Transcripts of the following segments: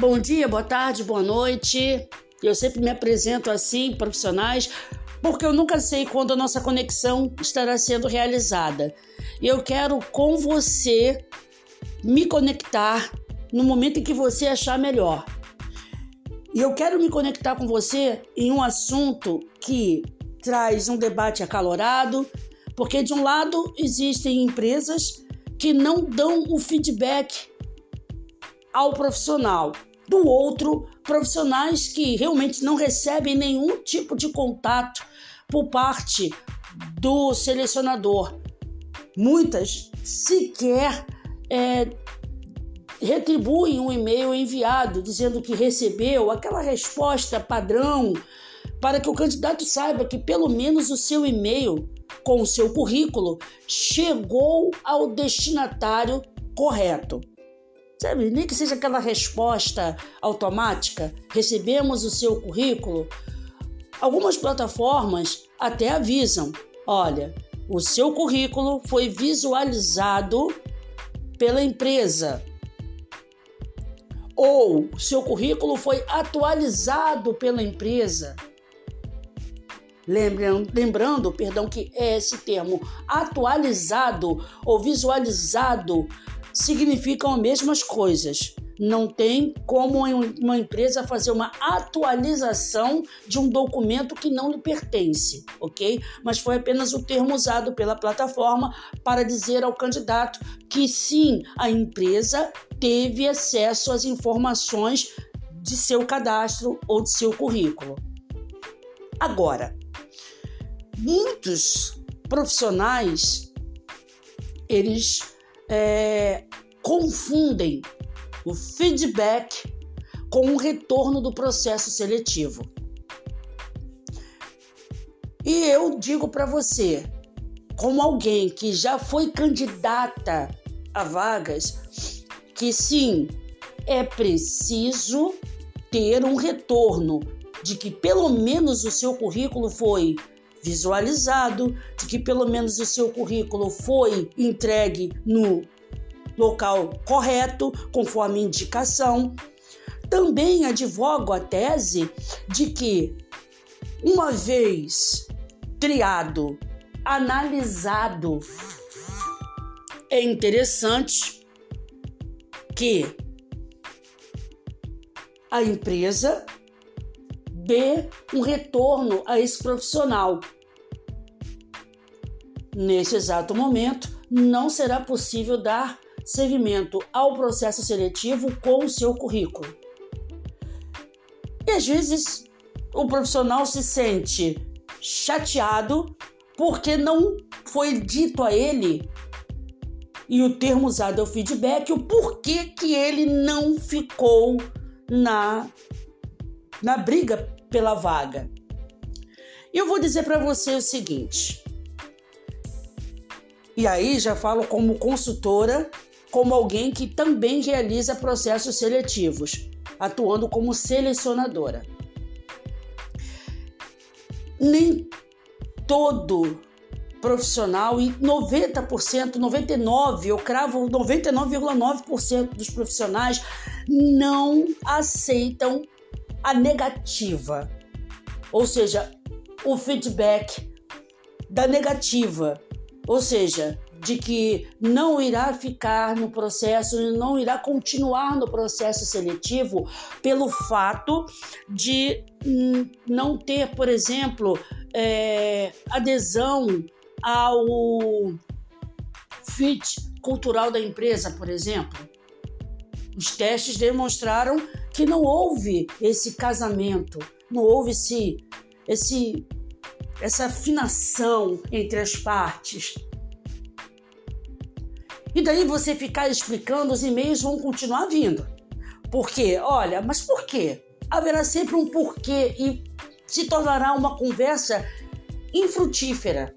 Bom dia, boa tarde, boa noite. Eu sempre me apresento assim, profissionais, porque eu nunca sei quando a nossa conexão estará sendo realizada. E eu quero com você me conectar no momento em que você achar melhor. E eu quero me conectar com você em um assunto que traz um debate acalorado, porque de um lado existem empresas que não dão o feedback ao profissional, do outro, profissionais que realmente não recebem nenhum tipo de contato por parte do selecionador. Muitas sequer é, retribuem um e-mail enviado dizendo que recebeu aquela resposta padrão para que o candidato saiba que pelo menos o seu e-mail com o seu currículo chegou ao destinatário correto. Sabe, nem que seja aquela resposta automática, recebemos o seu currículo. Algumas plataformas até avisam: olha, o seu currículo foi visualizado pela empresa. Ou seu currículo foi atualizado pela empresa. Lembrando, lembrando, perdão, que é esse termo atualizado ou visualizado significam as mesmas coisas. Não tem como uma empresa fazer uma atualização de um documento que não lhe pertence, ok? Mas foi apenas o termo usado pela plataforma para dizer ao candidato que sim, a empresa teve acesso às informações de seu cadastro ou de seu currículo. Agora, muitos profissionais eles é, confundem o feedback com o retorno do processo seletivo. E eu digo para você, como alguém que já foi candidata a vagas, que sim, é preciso ter um retorno de que pelo menos o seu currículo foi visualizado, de que pelo menos o seu currículo foi entregue no local correto, conforme indicação. Também advogo a tese de que, uma vez triado, analisado, é interessante que a empresa dê um retorno a esse profissional. Nesse exato momento, não será possível dar seguimento ao processo seletivo com o seu currículo. E às vezes o profissional se sente chateado porque não foi dito a ele e o termo usado é o feedback, o porquê que ele não ficou na na briga pela vaga. Eu vou dizer para você o seguinte. E aí já falo como consultora, como alguém que também realiza processos seletivos, atuando como selecionadora. Nem todo profissional e 90%, 99, eu cravo 99,9% dos profissionais não aceitam a negativa, ou seja, o feedback da negativa, ou seja, de que não irá ficar no processo, não irá continuar no processo seletivo pelo fato de hum, não ter, por exemplo, é, adesão ao fit cultural da empresa, por exemplo. Os testes demonstraram que não houve esse casamento, não houve esse, esse, essa afinação entre as partes. E daí você ficar explicando, os e-mails vão continuar vindo. Por quê? Olha, mas por quê? Haverá sempre um porquê e se tornará uma conversa infrutífera.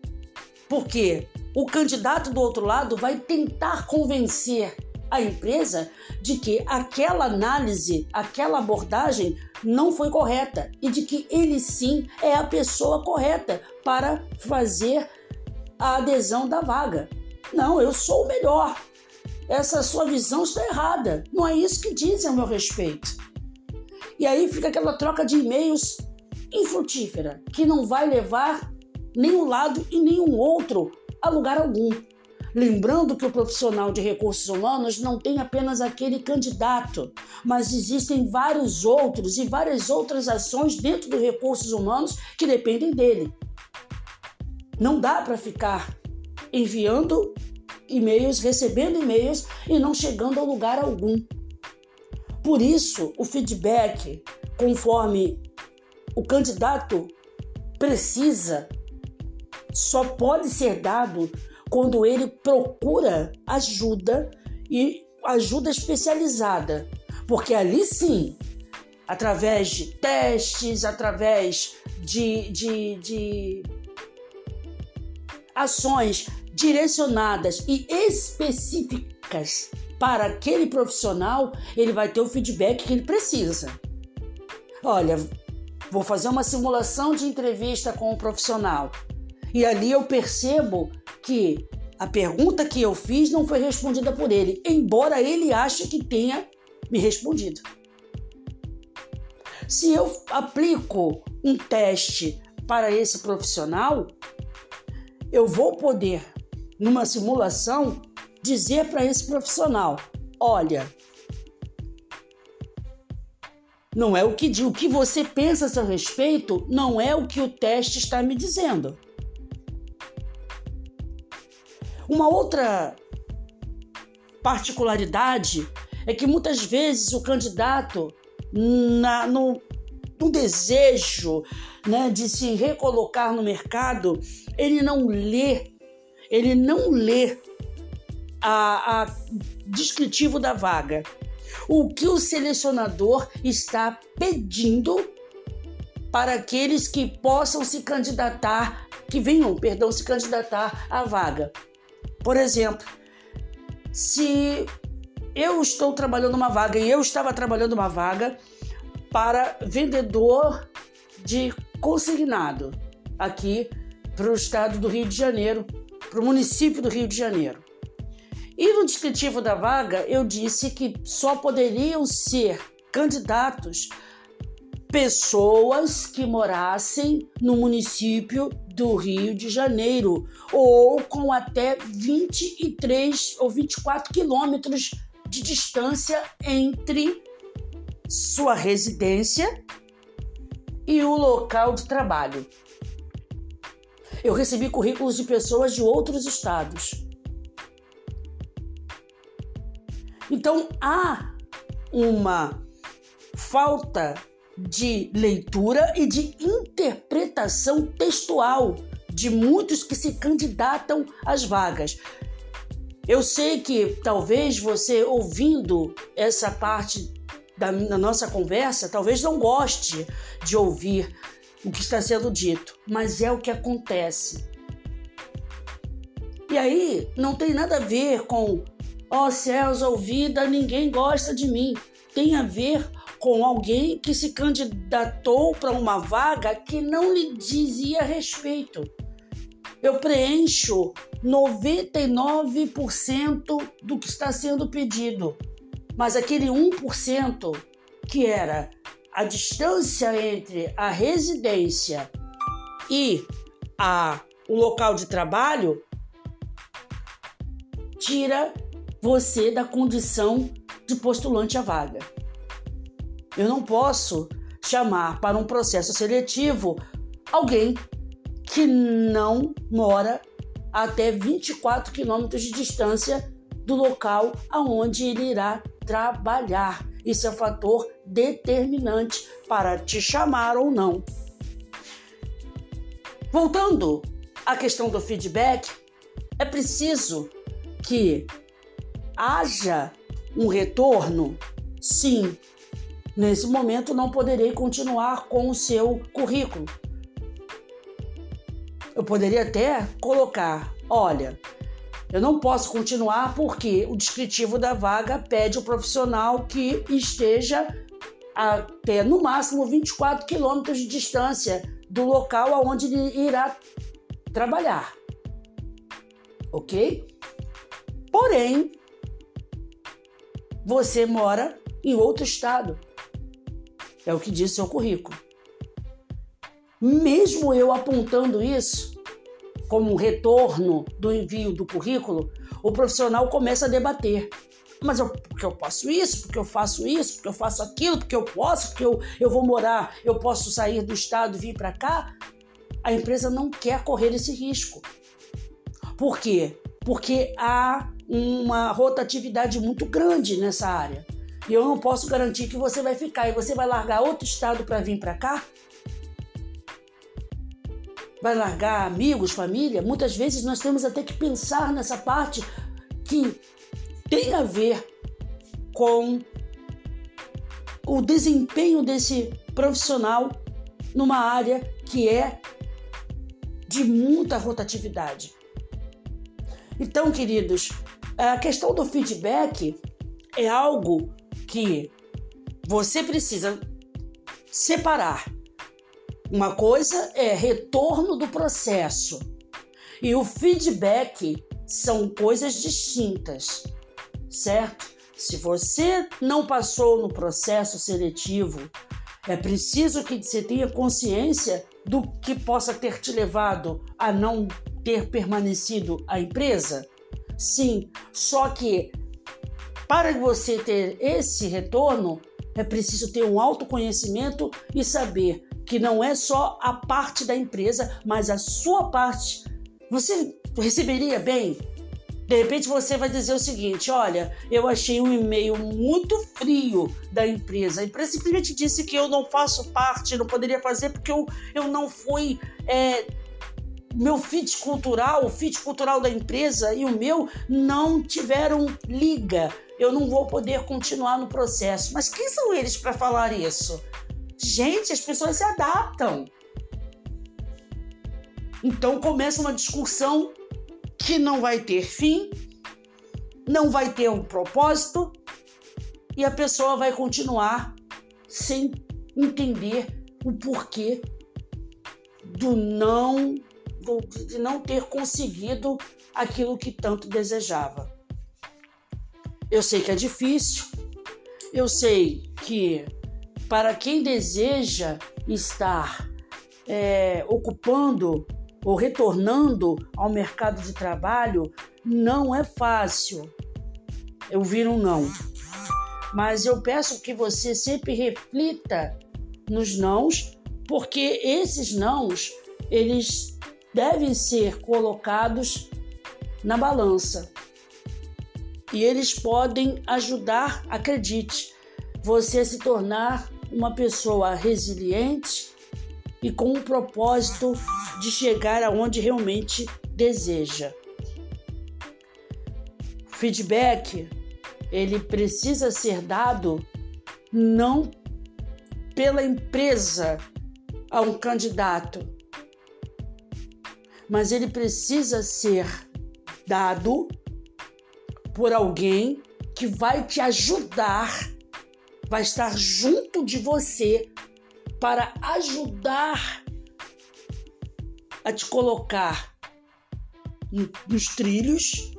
Porque o candidato do outro lado vai tentar convencer a empresa de que aquela análise, aquela abordagem não foi correta e de que ele sim é a pessoa correta para fazer a adesão da vaga. Não, eu sou o melhor. Essa sua visão está errada. Não é isso que dizem a meu respeito. E aí fica aquela troca de e-mails infrutífera, que não vai levar nenhum lado e nenhum outro a lugar algum. Lembrando que o profissional de recursos humanos não tem apenas aquele candidato, mas existem vários outros e várias outras ações dentro dos recursos humanos que dependem dele. Não dá para ficar enviando e-mails, recebendo e-mails e não chegando a lugar algum. Por isso, o feedback, conforme o candidato precisa, só pode ser dado quando ele procura ajuda e ajuda especializada. Porque ali sim, através de testes, através de, de, de ações direcionadas e específicas para aquele profissional, ele vai ter o feedback que ele precisa. Olha, vou fazer uma simulação de entrevista com um profissional. E ali eu percebo que a pergunta que eu fiz não foi respondida por ele, embora ele ache que tenha me respondido. Se eu aplico um teste para esse profissional, eu vou poder, numa simulação, dizer para esse profissional: olha, não é o que o que você pensa a seu respeito, não é o que o teste está me dizendo. Uma outra particularidade é que muitas vezes o candidato, na, no, no desejo né, de se recolocar no mercado, ele não lê, ele não lê a, a descritivo da vaga. O que o selecionador está pedindo para aqueles que possam se candidatar, que venham, perdão, se candidatar à vaga. Por exemplo, se eu estou trabalhando uma vaga e eu estava trabalhando uma vaga para vendedor de consignado aqui para o estado do Rio de Janeiro, para o município do Rio de Janeiro. E no descritivo da vaga eu disse que só poderiam ser candidatos pessoas que morassem no município do Rio de Janeiro ou com até 23 ou 24 quilômetros de distância entre sua residência e o local de trabalho. Eu recebi currículos de pessoas de outros estados. Então há uma falta de leitura e de interpretação textual de muitos que se candidatam às vagas. Eu sei que talvez você ouvindo essa parte da, da, nossa conversa, talvez não goste de ouvir o que está sendo dito, mas é o que acontece. E aí não tem nada a ver com, ó oh, céus, ouvida, ninguém gosta de mim. Tem a ver com alguém que se candidatou para uma vaga que não lhe dizia respeito. Eu preencho 99% do que está sendo pedido, mas aquele 1% que era a distância entre a residência e a, o local de trabalho tira você da condição de postulante à vaga. Eu não posso chamar para um processo seletivo alguém que não mora até 24 quilômetros de distância do local aonde ele irá trabalhar. Isso é um fator determinante para te chamar ou não. Voltando à questão do feedback, é preciso que haja um retorno, sim, Nesse momento, não poderei continuar com o seu currículo. Eu poderia até colocar: olha, eu não posso continuar porque o descritivo da vaga pede o profissional que esteja até no máximo 24 quilômetros de distância do local aonde ele irá trabalhar. Ok? Porém, você mora em outro estado. É o que diz seu currículo. Mesmo eu apontando isso como um retorno do envio do currículo, o profissional começa a debater. Mas eu, porque eu posso isso, porque eu faço isso, porque eu faço aquilo, porque eu posso, porque eu, eu vou morar, eu posso sair do estado e vir para cá. A empresa não quer correr esse risco. Por quê? Porque há uma rotatividade muito grande nessa área. E eu não posso garantir que você vai ficar e você vai largar outro estado para vir para cá? Vai largar amigos, família? Muitas vezes nós temos até que pensar nessa parte que tem a ver com o desempenho desse profissional numa área que é de muita rotatividade. Então, queridos, a questão do feedback é algo que você precisa separar. Uma coisa é retorno do processo e o feedback são coisas distintas, certo? Se você não passou no processo seletivo, é preciso que você tenha consciência do que possa ter te levado a não ter permanecido a empresa? Sim, só que para você ter esse retorno, é preciso ter um autoconhecimento e saber que não é só a parte da empresa, mas a sua parte. Você receberia bem? De repente você vai dizer o seguinte: olha, eu achei um e-mail muito frio da empresa. A empresa simplesmente disse que eu não faço parte, não poderia fazer porque eu, eu não fui. É, meu fit cultural, o fit cultural da empresa e o meu não tiveram liga eu não vou poder continuar no processo. Mas quem são eles para falar isso? Gente, as pessoas se adaptam. Então começa uma discussão que não vai ter fim, não vai ter um propósito e a pessoa vai continuar sem entender o porquê do não de não ter conseguido aquilo que tanto desejava. Eu sei que é difícil, eu sei que para quem deseja estar é, ocupando ou retornando ao mercado de trabalho, não é fácil. Eu vir um não. Mas eu peço que você sempre reflita nos nãos, porque esses nãos, eles devem ser colocados na balança e eles podem ajudar, acredite, você a se tornar uma pessoa resiliente e com o propósito de chegar aonde realmente deseja. Feedback, ele precisa ser dado não pela empresa a um candidato, mas ele precisa ser dado por alguém que vai te ajudar, vai estar junto de você para ajudar a te colocar nos trilhos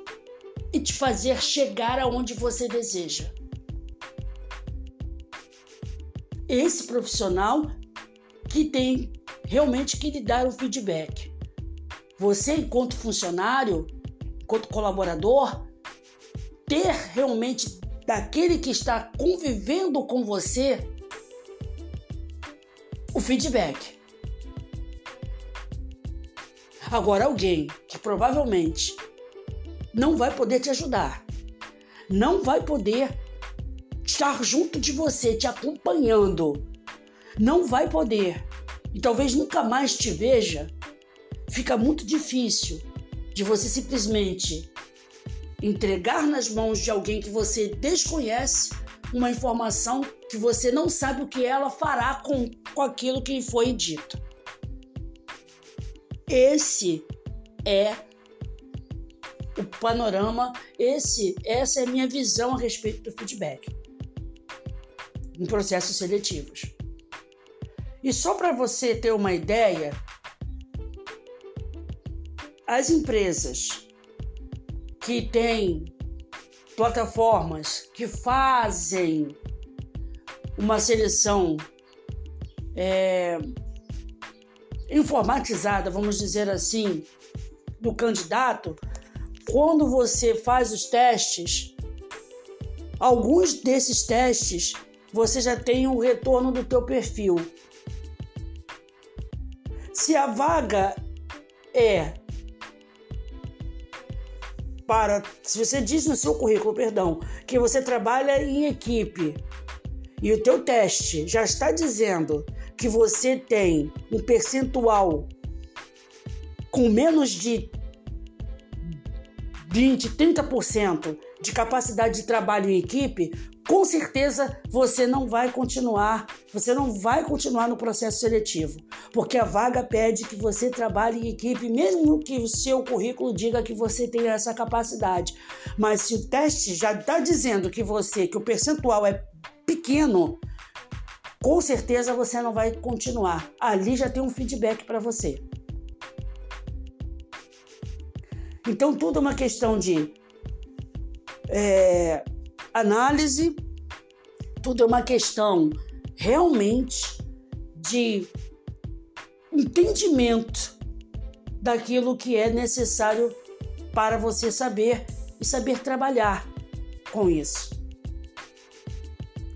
e te fazer chegar aonde você deseja. Esse profissional que tem realmente que lhe dar o feedback. Você, enquanto funcionário, enquanto colaborador, ter realmente daquele que está convivendo com você o feedback. Agora, alguém que provavelmente não vai poder te ajudar, não vai poder estar junto de você, te acompanhando, não vai poder e talvez nunca mais te veja, fica muito difícil de você simplesmente entregar nas mãos de alguém que você desconhece uma informação que você não sabe o que ela fará com, com aquilo que foi dito. Esse é o panorama, esse, essa é a minha visão a respeito do feedback em processos seletivos. E só para você ter uma ideia, as empresas que tem plataformas que fazem uma seleção é, informatizada, vamos dizer assim, do candidato, quando você faz os testes, alguns desses testes você já tem um retorno do teu perfil. Se a vaga é para, se você diz no seu currículo, perdão, que você trabalha em equipe e o teu teste já está dizendo que você tem um percentual com menos de 20, 30% de capacidade de trabalho em equipe, com certeza você não vai continuar, você não vai continuar no processo seletivo, porque a vaga pede que você trabalhe em equipe, mesmo que o seu currículo diga que você tem essa capacidade. Mas se o teste já está dizendo que você, que o percentual é pequeno, com certeza você não vai continuar. Ali já tem um feedback para você. Então tudo é uma questão de é, análise, tudo é uma questão realmente de entendimento daquilo que é necessário para você saber e saber trabalhar com isso.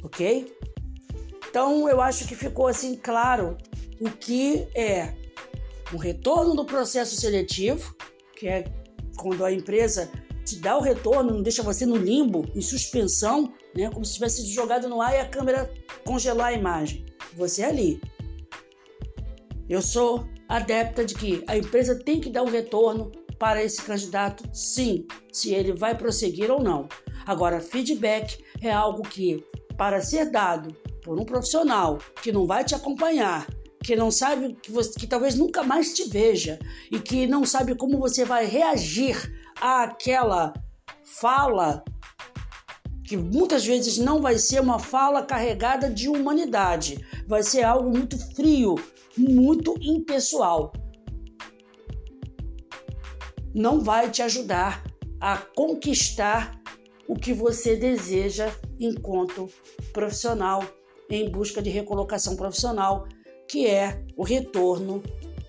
Ok? Então eu acho que ficou assim claro o que é o retorno do processo seletivo, que é quando a empresa te dá o retorno, não deixa você no limbo, em suspensão, né? como se tivesse jogado no ar e a câmera congelar a imagem. Você é ali. Eu sou adepta de que a empresa tem que dar um retorno para esse candidato, sim, se ele vai prosseguir ou não. Agora, feedback é algo que, para ser dado por um profissional que não vai te acompanhar, que não sabe que, você, que talvez nunca mais te veja e que não sabe como você vai reagir àquela fala que muitas vezes não vai ser uma fala carregada de humanidade, vai ser algo muito frio, muito impessoal. Não vai te ajudar a conquistar o que você deseja enquanto profissional em busca de recolocação profissional, que é o retorno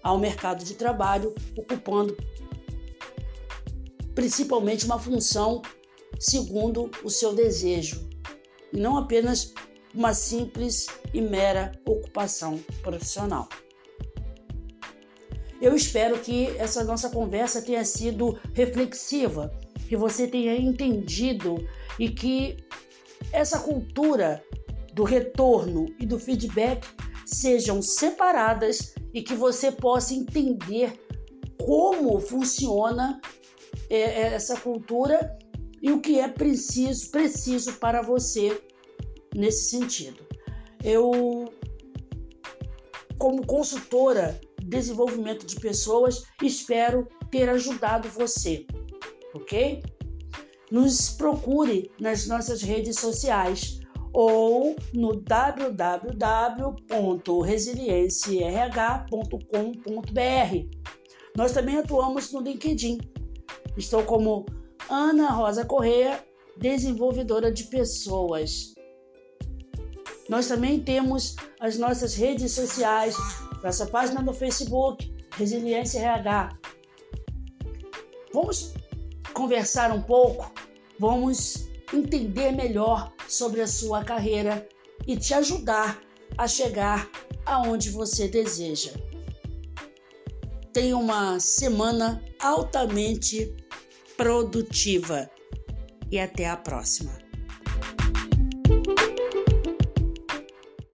ao mercado de trabalho, ocupando principalmente uma função segundo o seu desejo, e não apenas uma simples e mera ocupação profissional. Eu espero que essa nossa conversa tenha sido reflexiva, que você tenha entendido e que essa cultura do retorno e do feedback sejam separadas e que você possa entender como funciona é, é, essa cultura e o que é preciso, preciso para você nesse sentido. Eu, como consultora de desenvolvimento de pessoas, espero ter ajudado você, ok? Nos procure nas nossas redes sociais ou no www.resiliencierh.com.br. Nós também atuamos no LinkedIn. Estou como Ana Rosa Correia, desenvolvedora de pessoas. Nós também temos as nossas redes sociais, nossa página no Facebook, Resiliência RH. Vamos conversar um pouco, vamos entender melhor sobre a sua carreira e te ajudar a chegar aonde você deseja. Tenha uma semana altamente produtiva e até a próxima.